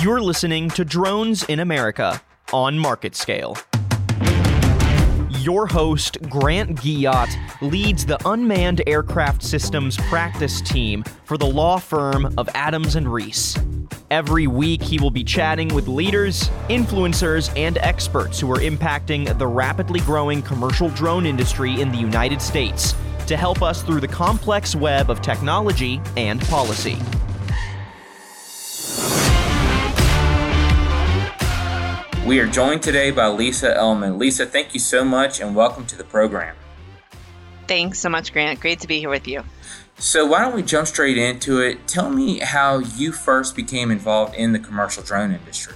You're listening to Drones in America on MarketScale. Your host, Grant Guillot, leads the Unmanned Aircraft Systems practice team for the law firm of Adams and Reese. Every week, he will be chatting with leaders, influencers, and experts who are impacting the rapidly growing commercial drone industry in the United States to help us through the complex web of technology and policy. We are joined today by Lisa Ellman. Lisa, thank you so much and welcome to the program. Thanks so much, Grant. Great to be here with you. So, why don't we jump straight into it? Tell me how you first became involved in the commercial drone industry.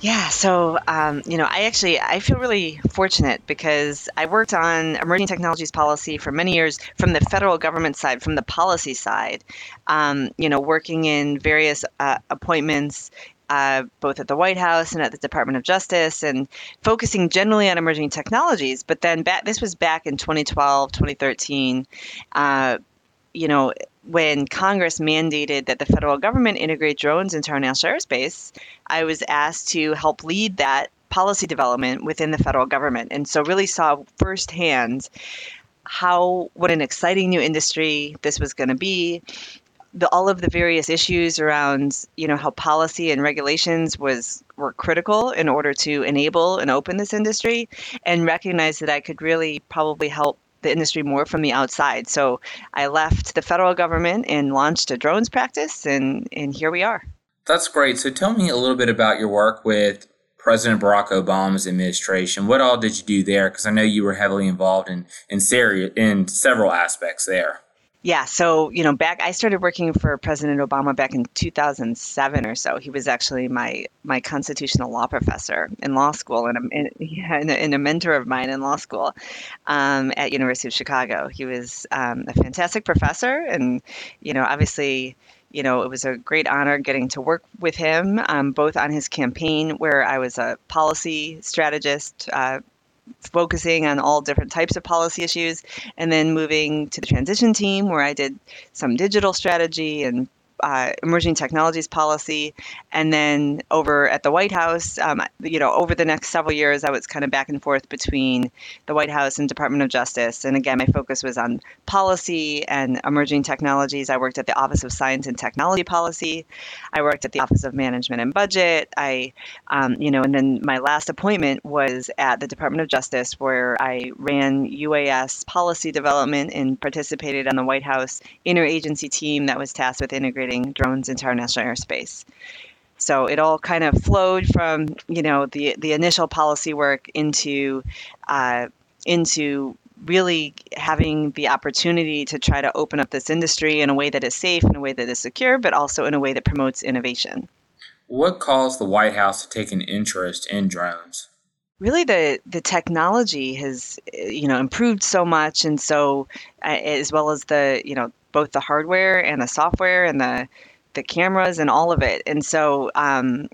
Yeah, so um, you know, I actually I feel really fortunate because I worked on emerging technologies policy for many years from the federal government side, from the policy side. Um, you know, working in various uh, appointments uh, both at the White House and at the Department of Justice, and focusing generally on emerging technologies. But then this was back in 2012, 2013. Uh, you know, when Congress mandated that the federal government integrate drones into our national airspace, I was asked to help lead that policy development within the federal government, and so really saw firsthand how what an exciting new industry this was going to be the, all of the various issues around you know how policy and regulations was were critical in order to enable and open this industry and recognize that I could really probably help the industry more from the outside. So I left the federal government and launched a drones practice and and here we are. That's great. So tell me a little bit about your work with President Barack Obama's administration. What all did you do there? Because I know you were heavily involved in in, seri- in several aspects there. Yeah, so you know, back I started working for President Obama back in 2007 or so. He was actually my my constitutional law professor in law school, and a, and, and, a, and a mentor of mine in law school um, at University of Chicago. He was um, a fantastic professor, and you know, obviously you know, it was a great honor getting to work with him, um, both on his campaign, where I was a policy strategist, uh, focusing on all different types of policy issues, and then moving to the transition team where I did some digital strategy and uh, emerging technologies policy, and then over at the White House, um, you know, over the next several years, I was kind of back and forth between the White House and Department of Justice. And again, my focus was on policy and emerging technologies. I worked at the Office of Science and Technology Policy. I worked at the Office of Management and Budget. I, um, you know, and then my last appointment was at the Department of Justice, where I ran UAS policy development and participated on the White House interagency team that was tasked with integrating drones into our national airspace. So it all kind of flowed from you know the the initial policy work into uh, into really having the opportunity to try to open up this industry in a way that is safe, in a way that is secure, but also in a way that promotes innovation. What caused the White House to take an interest in drones? Really, the the technology has you know improved so much, and so uh, as well as the you know both the hardware and the software and the the cameras and all of it. And so, um,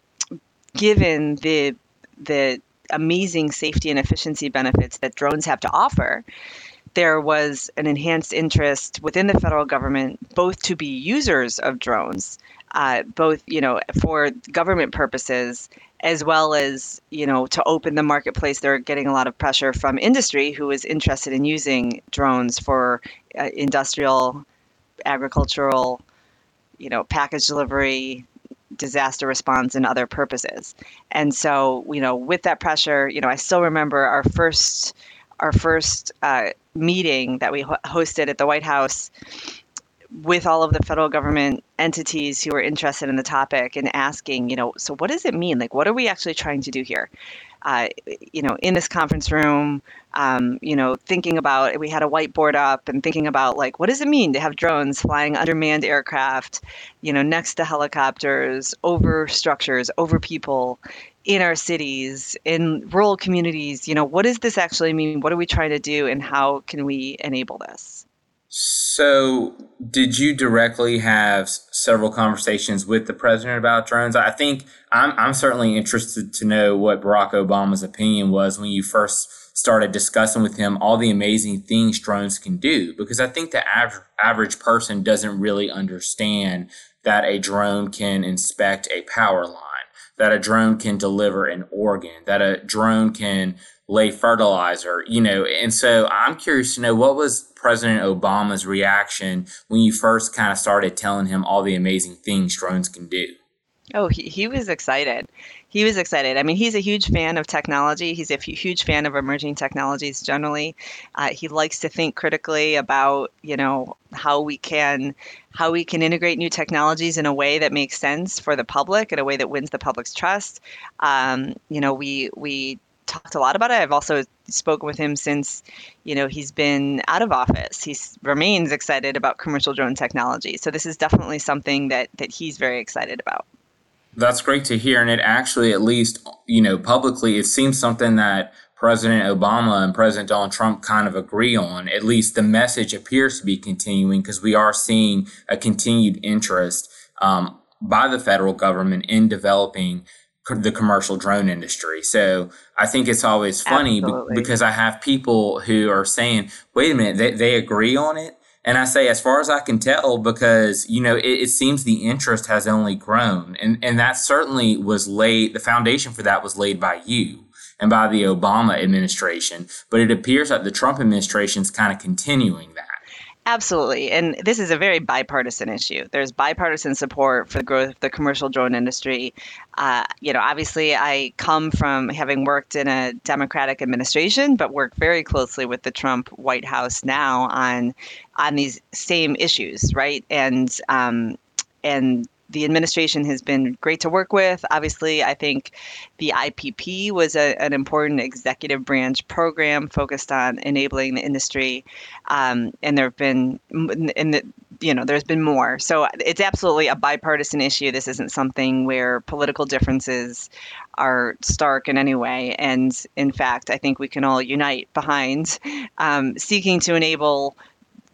given the the amazing safety and efficiency benefits that drones have to offer, there was an enhanced interest within the federal government both to be users of drones, uh, both you know for government purposes as well as you know to open the marketplace. They're getting a lot of pressure from industry who is interested in using drones for uh, industrial agricultural, you know, package delivery, disaster response, and other purposes. And so, you know, with that pressure, you know, I still remember our first our first uh, meeting that we ho- hosted at the White House with all of the federal government entities who are interested in the topic and asking, you know, so what does it mean? Like, what are we actually trying to do here? Uh, you know, in this conference room, um, you know, thinking about, we had a whiteboard up and thinking about like, what does it mean to have drones flying undermanned aircraft, you know, next to helicopters, over structures, over people, in our cities, in rural communities, you know, what does this actually mean? What are we trying to do and how can we enable this? So, did you directly have several conversations with the president about drones? I think I'm, I'm certainly interested to know what Barack Obama's opinion was when you first started discussing with him all the amazing things drones can do, because I think the average, average person doesn't really understand that a drone can inspect a power line, that a drone can deliver an organ, that a drone can lay fertilizer, you know. And so I'm curious to know what was President Obama's reaction when you first kind of started telling him all the amazing things drones can do? Oh, he, he was excited. He was excited. I mean, he's a huge fan of technology. He's a huge fan of emerging technologies generally. Uh, he likes to think critically about, you know, how we can how we can integrate new technologies in a way that makes sense for the public, in a way that wins the public's trust. Um, you know, we we talked a lot about it. I've also spoken with him since, you know, he's been out of office. He remains excited about commercial drone technology. So this is definitely something that that he's very excited about. That's great to hear. And it actually, at least, you know, publicly, it seems something that President Obama and President Donald Trump kind of agree on. At least the message appears to be continuing because we are seeing a continued interest um, by the federal government in developing the commercial drone industry. So I think it's always funny because I have people who are saying, wait a minute, they, they agree on it. And I say, as far as I can tell, because, you know, it, it, seems the interest has only grown. And, and that certainly was laid, the foundation for that was laid by you and by the Obama administration. But it appears that the Trump administration is kind of continuing that. Absolutely. And this is a very bipartisan issue. There's bipartisan support for the growth of the commercial drone industry. Uh, you know, obviously, I come from having worked in a Democratic administration, but work very closely with the Trump White House now on on these same issues, right? And um, and the administration has been great to work with. Obviously, I think the IPP was a, an important executive branch program focused on enabling the industry, um, and there have been in the you know there's been more. So it's absolutely a bipartisan issue. This isn't something where political differences are stark in any way. And in fact, I think we can all unite behind um, seeking to enable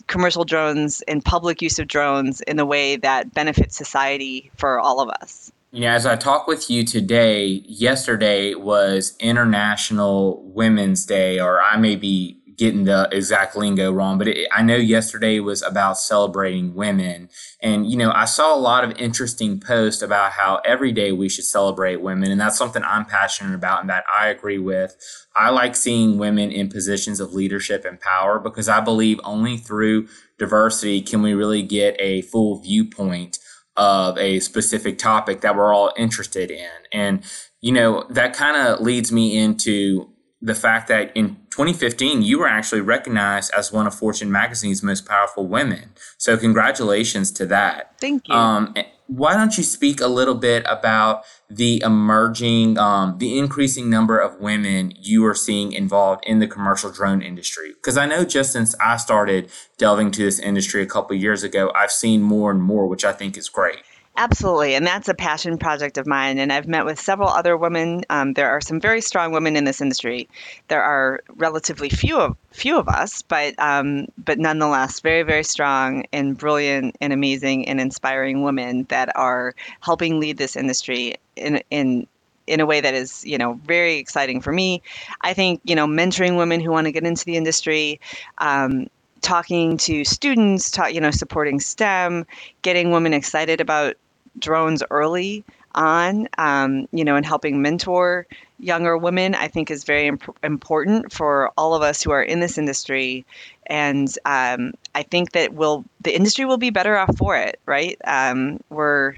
commercial drones and public use of drones in a way that benefits society for all of us. You know, as I talk with you today, yesterday was International Women's Day, or I may be getting the exact lingo wrong, but it, I know yesterday was about celebrating women. And, you know, I saw a lot of interesting posts about how every day we should celebrate women. And that's something I'm passionate about and that I agree with. I like seeing women in positions of leadership and power because I believe only through diversity can we really get a full viewpoint of a specific topic that we're all interested in. And, you know, that kind of leads me into the fact that in 2015 you were actually recognized as one of Fortune magazine's most powerful women. So congratulations to that. Thank you. Um, why don't you speak a little bit about the emerging, um, the increasing number of women you are seeing involved in the commercial drone industry? Because I know just since I started delving to this industry a couple years ago, I've seen more and more, which I think is great. Absolutely, and that's a passion project of mine. And I've met with several other women. Um, there are some very strong women in this industry. There are relatively few of few of us, but um, but nonetheless, very very strong and brilliant and amazing and inspiring women that are helping lead this industry in in in a way that is you know very exciting for me. I think you know mentoring women who want to get into the industry. Um, talking to students, you know, supporting STEM, getting women excited about drones early on, um, you know, and helping mentor younger women, I think is very imp- important for all of us who are in this industry. And um, I think that will the industry will be better off for it, right? Um, we're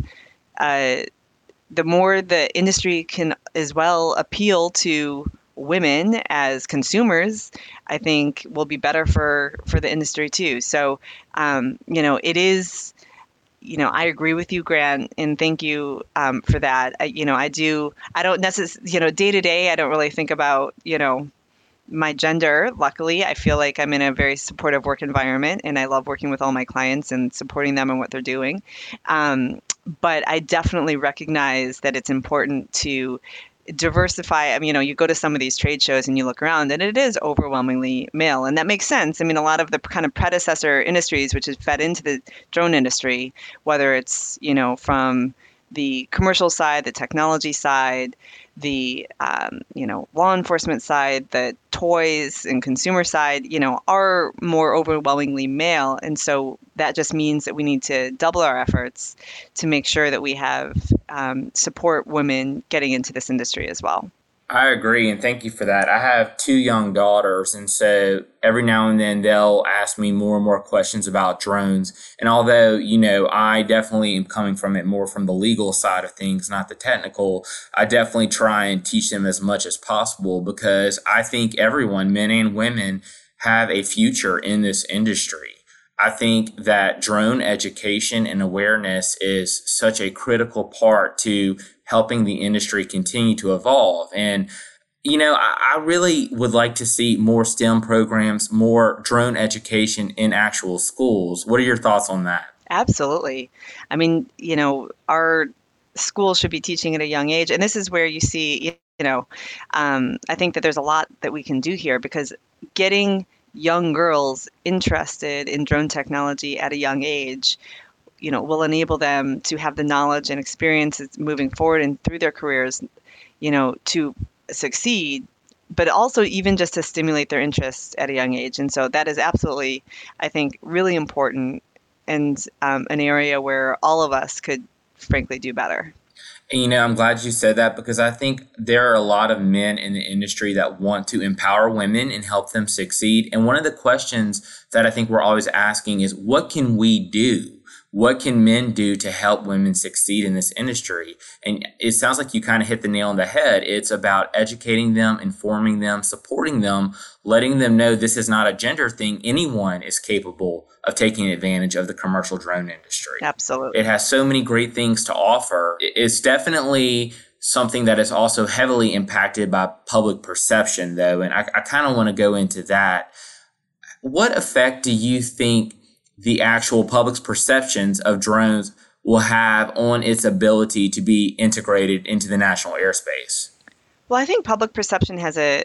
uh, the more the industry can as well appeal to women as consumers, I think will be better for for the industry too. So, um, you know, it is you know, I agree with you, Grant, and thank you um, for that. I, you know, I do. I don't necessarily, you know, day to day, I don't really think about, you know, my gender. Luckily, I feel like I'm in a very supportive work environment, and I love working with all my clients and supporting them and what they're doing. Um, but I definitely recognize that it's important to diversify. I mean, you know, you go to some of these trade shows and you look around, and it is overwhelmingly male, and that makes sense. I mean, a lot of the kind of predecessor industries which is fed into the drone industry, whether it's you know from the commercial side, the technology side, the um, you know law enforcement side, the toys and consumer side, you know, are more overwhelmingly male, and so that just means that we need to double our efforts to make sure that we have um, support women getting into this industry as well. I agree, and thank you for that. I have two young daughters, and so every now and then they'll ask me more and more questions about drones. And although, you know, I definitely am coming from it more from the legal side of things, not the technical, I definitely try and teach them as much as possible because I think everyone, men and women, have a future in this industry. I think that drone education and awareness is such a critical part to helping the industry continue to evolve. And, you know, I, I, really would like to see more STEM programs, more drone education in actual schools. What are your thoughts on that? Absolutely. I mean, you know, our schools should be teaching at a young age. And this is where you see, you know, um, I think that there's a lot that we can do here because getting young girls interested in drone technology at a young age you know will enable them to have the knowledge and experiences moving forward and through their careers you know to succeed but also even just to stimulate their interest at a young age. And so that is absolutely i think really important and um, an area where all of us could frankly do better you know, I'm glad you said that because I think there are a lot of men in the industry that want to empower women and help them succeed. And one of the questions that I think we're always asking is what can we do? What can men do to help women succeed in this industry? And it sounds like you kind of hit the nail on the head. It's about educating them, informing them, supporting them, letting them know this is not a gender thing. Anyone is capable of taking advantage of the commercial drone industry. Absolutely. It has so many great things to offer. It's definitely something that is also heavily impacted by public perception, though. And I, I kind of want to go into that. What effect do you think the actual public's perceptions of drones will have on its ability to be integrated into the national airspace? Well, I think public perception has a,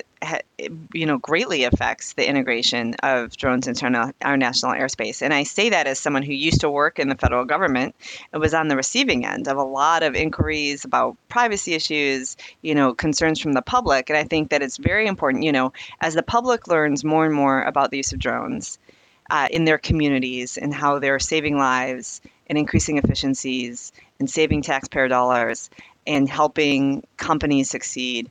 you know, greatly affects the integration of drones into our national airspace. And I say that as someone who used to work in the federal government and was on the receiving end of a lot of inquiries about privacy issues, you know, concerns from the public. And I think that it's very important, you know, as the public learns more and more about the use of drones uh, in their communities and how they're saving lives and increasing efficiencies and saving taxpayer dollars and helping companies succeed.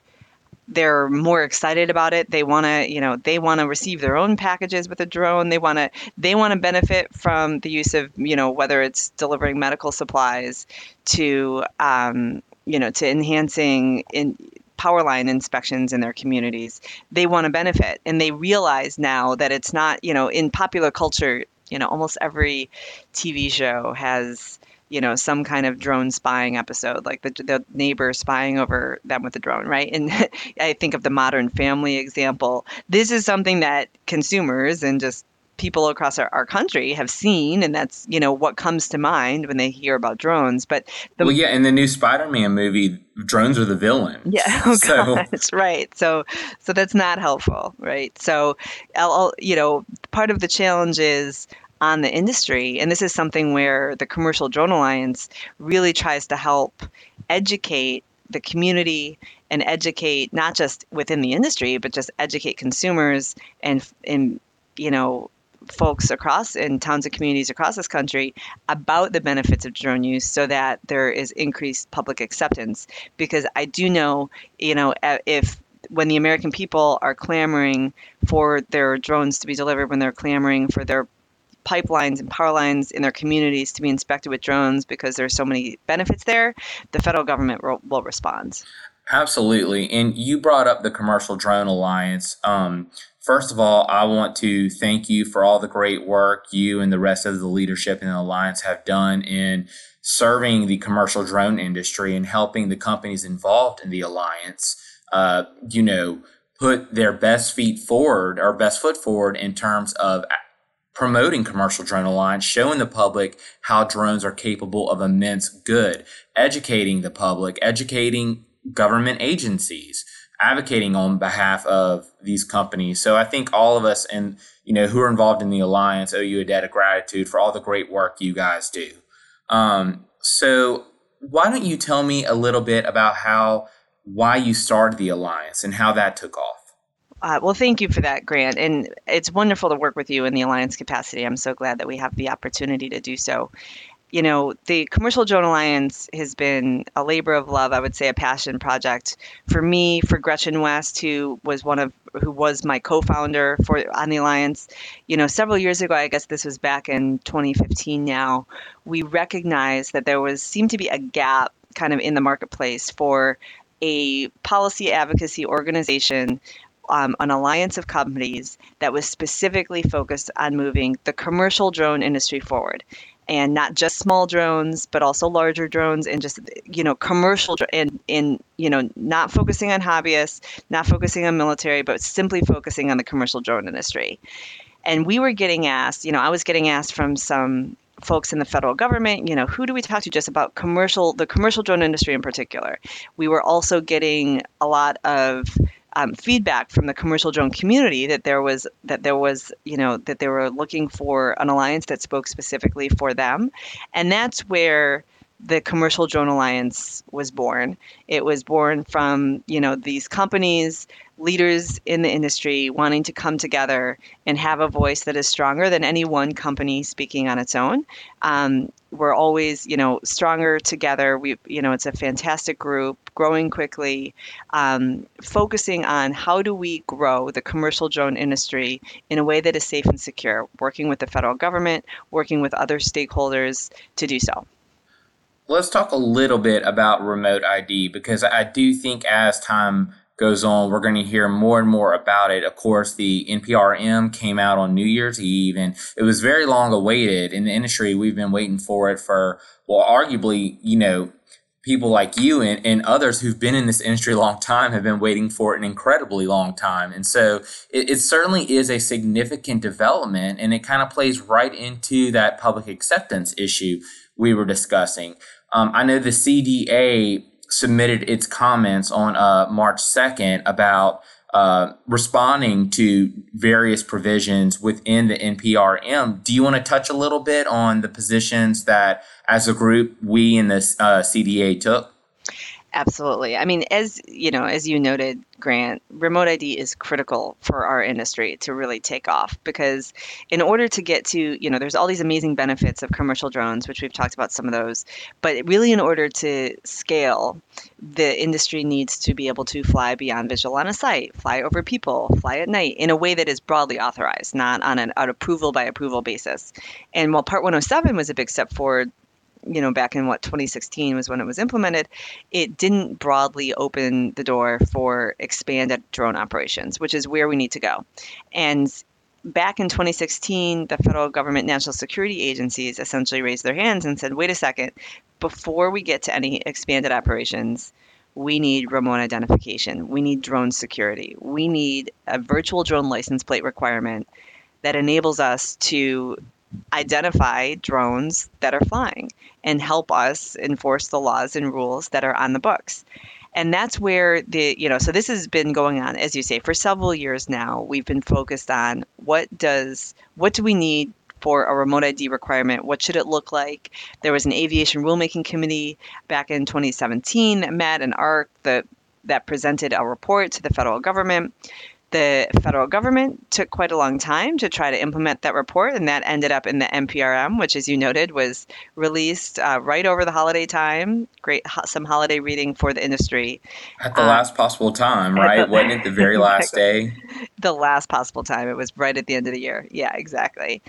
They're more excited about it. They want to you know they want to receive their own packages with a drone. They want to they want to benefit from the use of you know whether it's delivering medical supplies to um, you know to enhancing in power line inspections in their communities. They want to benefit and they realize now that it's not, you know, in popular culture, you know, almost every TV show has you know some kind of drone spying episode like the, the neighbor spying over them with a drone right and i think of the modern family example this is something that consumers and just people across our, our country have seen and that's you know what comes to mind when they hear about drones but the, well yeah in the new spider-man movie drones are the villain. Yeah oh, so that's right. So so that's not helpful right? So I'll, you know part of the challenge is on the industry and this is something where the commercial drone alliance really tries to help educate the community and educate not just within the industry but just educate consumers and and you know folks across in towns and communities across this country about the benefits of drone use so that there is increased public acceptance. Because i do know you know if when the american people are clamoring for their drones to be delivered when they're clamoring for their pipelines and power lines in their communities to be inspected with drones because there's so many benefits there the federal government will, will respond Absolutely. And you brought up the Commercial Drone Alliance. Um, First of all, I want to thank you for all the great work you and the rest of the leadership in the Alliance have done in serving the commercial drone industry and helping the companies involved in the Alliance, uh, you know, put their best feet forward or best foot forward in terms of promoting commercial drone alliance showing the public how drones are capable of immense good educating the public educating government agencies advocating on behalf of these companies. So I think all of us and you know who are involved in the alliance owe you a debt of gratitude for all the great work you guys do. Um, so why don't you tell me a little bit about how why you started the alliance and how that took off. Uh, well, thank you for that, Grant. And it's wonderful to work with you in the alliance capacity. I'm so glad that we have the opportunity to do so you know, the Commercial Drone Alliance has been a labor of love, I would say a passion project for me, for Gretchen West, who was one of who was my co-founder for on the alliance. You know, several years ago, I guess this was back in 2015 now, we recognized that there was seemed to be a gap kind of in the marketplace for a policy advocacy organization um, an alliance of companies that was specifically focused on moving the commercial drone industry forward and not just small drones but also larger drones and just you know commercial and in you know not focusing on hobbyists not focusing on military but simply focusing on the commercial drone industry. And we were getting asked you know i was getting asked from some folks in the federal government you know who do we talk to just about commercial the commercial drone industry in particular? We were also getting a lot of um, feedback from the commercial drone community that there was that there was you know that they were looking for an alliance that spoke specifically for them, and that's where the commercial drone alliance was born. It was born from you know these companies leaders in the industry wanting to come together and have a voice that is stronger than any one company speaking on its own. Um, we're always you know stronger together. We you know it's a fantastic group growing quickly um, focusing on how do we grow the commercial drone industry in a way that is safe and secure working with the federal government working with other stakeholders to do so. Let's talk a little bit about remote id because i do think as time goes on, we're going to hear more and more about it. Of course, the NPRM came out on New Year's Eve, and it was very long awaited in the industry. We've been waiting for it for, well, arguably, you know, people like you and, and others who've been in this industry a long time have been waiting for it an incredibly long time. And so it, it certainly is a significant development, and it kind of plays right into that public acceptance issue we were discussing. Um, I know the CDA submitted its comments on uh, March 2nd about uh, responding to various provisions within the NPRM. Do you want to touch a little bit on the positions that, as a group, we in the uh, CDA took? Absolutely. I mean, as you know, as you noted, Grant, remote ID is critical for our industry to really take off because in order to get to, you know, there's all these amazing benefits of commercial drones, which we've talked about some of those, but really in order to scale, the industry needs to be able to fly beyond visual line of sight, fly over people, fly at night in a way that is broadly authorized, not on an, an approval by approval basis. And while Part 107 was a big step forward, you know, back in what 2016 was when it was implemented, it didn't broadly open the door for expanded drone operations, which is where we need to go. And back in 2016, the federal government national security agencies essentially raised their hands and said, wait a second, before we get to any expanded operations, we need remote identification. We need drone security. We need a virtual drone license plate requirement that enables us to identify drones that are flying and help us enforce the laws and rules that are on the books. And that's where the, you know, so this has been going on, as you say, for several years now. We've been focused on what does, what do we need for a remote ID requirement? What should it look like? There was an aviation rulemaking committee back in 2017 that met and ARC that that presented a report to the federal government the federal government took quite a long time to try to implement that report, and that ended up in the NPRM, which, as you noted, was released uh, right over the holiday time. Great, some holiday reading for the industry. At the um, last possible time, right? Wasn't it the very last day? The last possible time. It was right at the end of the year. Yeah, exactly.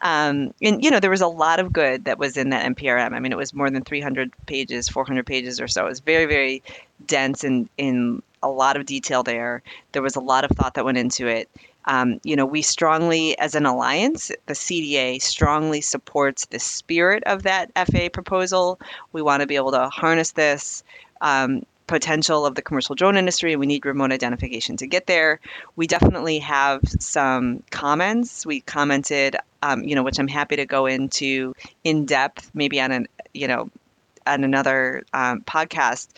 Um, and you know there was a lot of good that was in that NPRM. I mean, it was more than 300 pages, 400 pages or so. It was very, very dense and in a lot of detail there. There was a lot of thought that went into it. Um, you know, we strongly, as an alliance, the CDA strongly supports the spirit of that FAA proposal. We want to be able to harness this um, potential of the commercial drone industry, and we need remote identification to get there. We definitely have some comments. We commented, um, you know, which I'm happy to go into in depth, maybe on an, you know, on another um, podcast.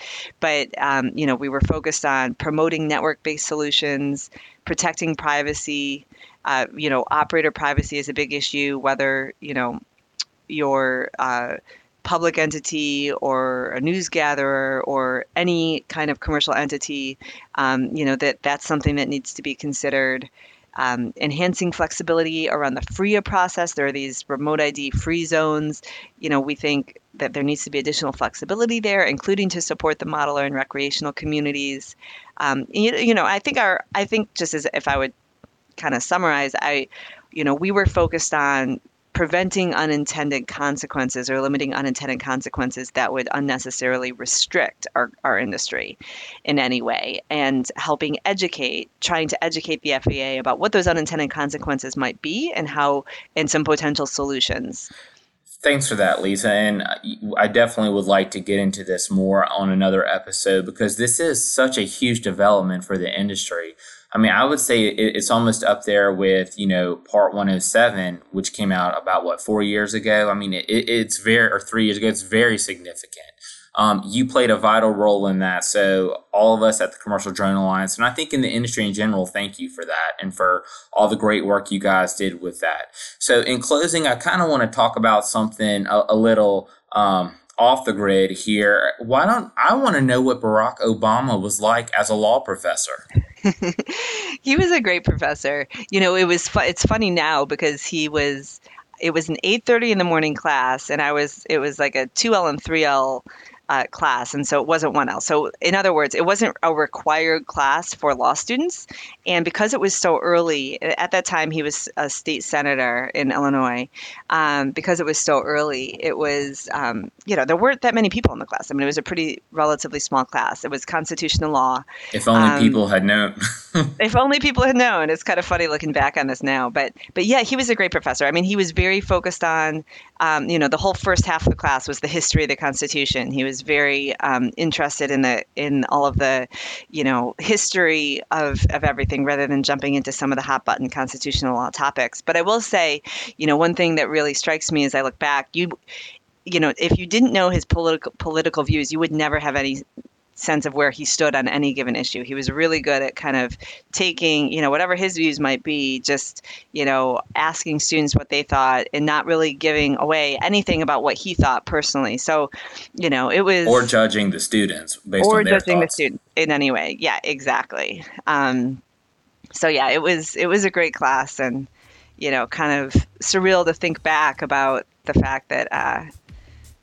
But um, you know, we were focused on promoting network-based solutions, protecting privacy. Uh, you know, operator privacy is a big issue. Whether you know you're uh, public entity or a news gatherer or any kind of commercial entity, um, you know, that that's something that needs to be considered. Um, enhancing flexibility around the FRIA process. There are these remote ID free zones. You know, we think that there needs to be additional flexibility there, including to support the modeler and recreational communities. Um, you, you know, I think our, I think just as if I would kind of summarize, I, you know, we were focused on preventing unintended consequences or limiting unintended consequences that would unnecessarily restrict our, our industry in any way and helping educate trying to educate the faa about what those unintended consequences might be and how and some potential solutions Thanks for that, Lisa. And uh, I definitely would like to get into this more on another episode because this is such a huge development for the industry. I mean, I would say it's almost up there with, you know, Part 107, which came out about what, four years ago? I mean, it, it's very, or three years ago, it's very significant. Um, you played a vital role in that. So, all of us at the Commercial Drone Alliance, and I think in the industry in general, thank you for that and for all the great work you guys did with that. So, in closing, I kind of want to talk about something a, a little um, off the grid here. Why don't I want to know what Barack Obama was like as a law professor? he was a great professor. You know, it was fu- it's funny now because he was it was an 8:30 in the morning class and I was it was like a 2L and 3L uh, class, and so it wasn't 1L. So, in other words, it wasn't a required class for law students. And because it was so early, at that time he was a state senator in Illinois, um, because it was so early, it was, um, you know, there weren't that many people in the class. I mean, it was a pretty relatively small class. It was constitutional law. If only um, people had known. if only people had known. It's kind of funny looking back on this now. But, but yeah, he was a great professor. I mean, he was very focused on, um, you know, the whole first half of the class was the history of the Constitution. He very um, interested in the in all of the, you know, history of of everything rather than jumping into some of the hot button constitutional law topics. But I will say, you know, one thing that really strikes me as I look back, you you know, if you didn't know his political political views, you would never have any sense of where he stood on any given issue. He was really good at kind of taking, you know, whatever his views might be, just, you know, asking students what they thought and not really giving away anything about what he thought personally. So, you know, it was or judging the students based or on their judging thoughts. the student in any way. Yeah, exactly. Um, so yeah, it was it was a great class and you know, kind of surreal to think back about the fact that uh,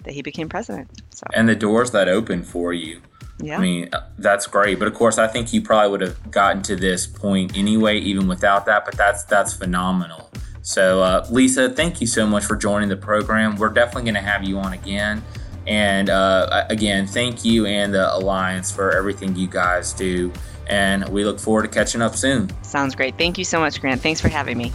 that he became president. So. And the doors that opened for you yeah. I mean, that's great. But of course, I think you probably would have gotten to this point anyway, even without that. But that's that's phenomenal. So, uh, Lisa, thank you so much for joining the program. We're definitely going to have you on again. And uh, again, thank you and the Alliance for everything you guys do. And we look forward to catching up soon. Sounds great. Thank you so much, Grant. Thanks for having me.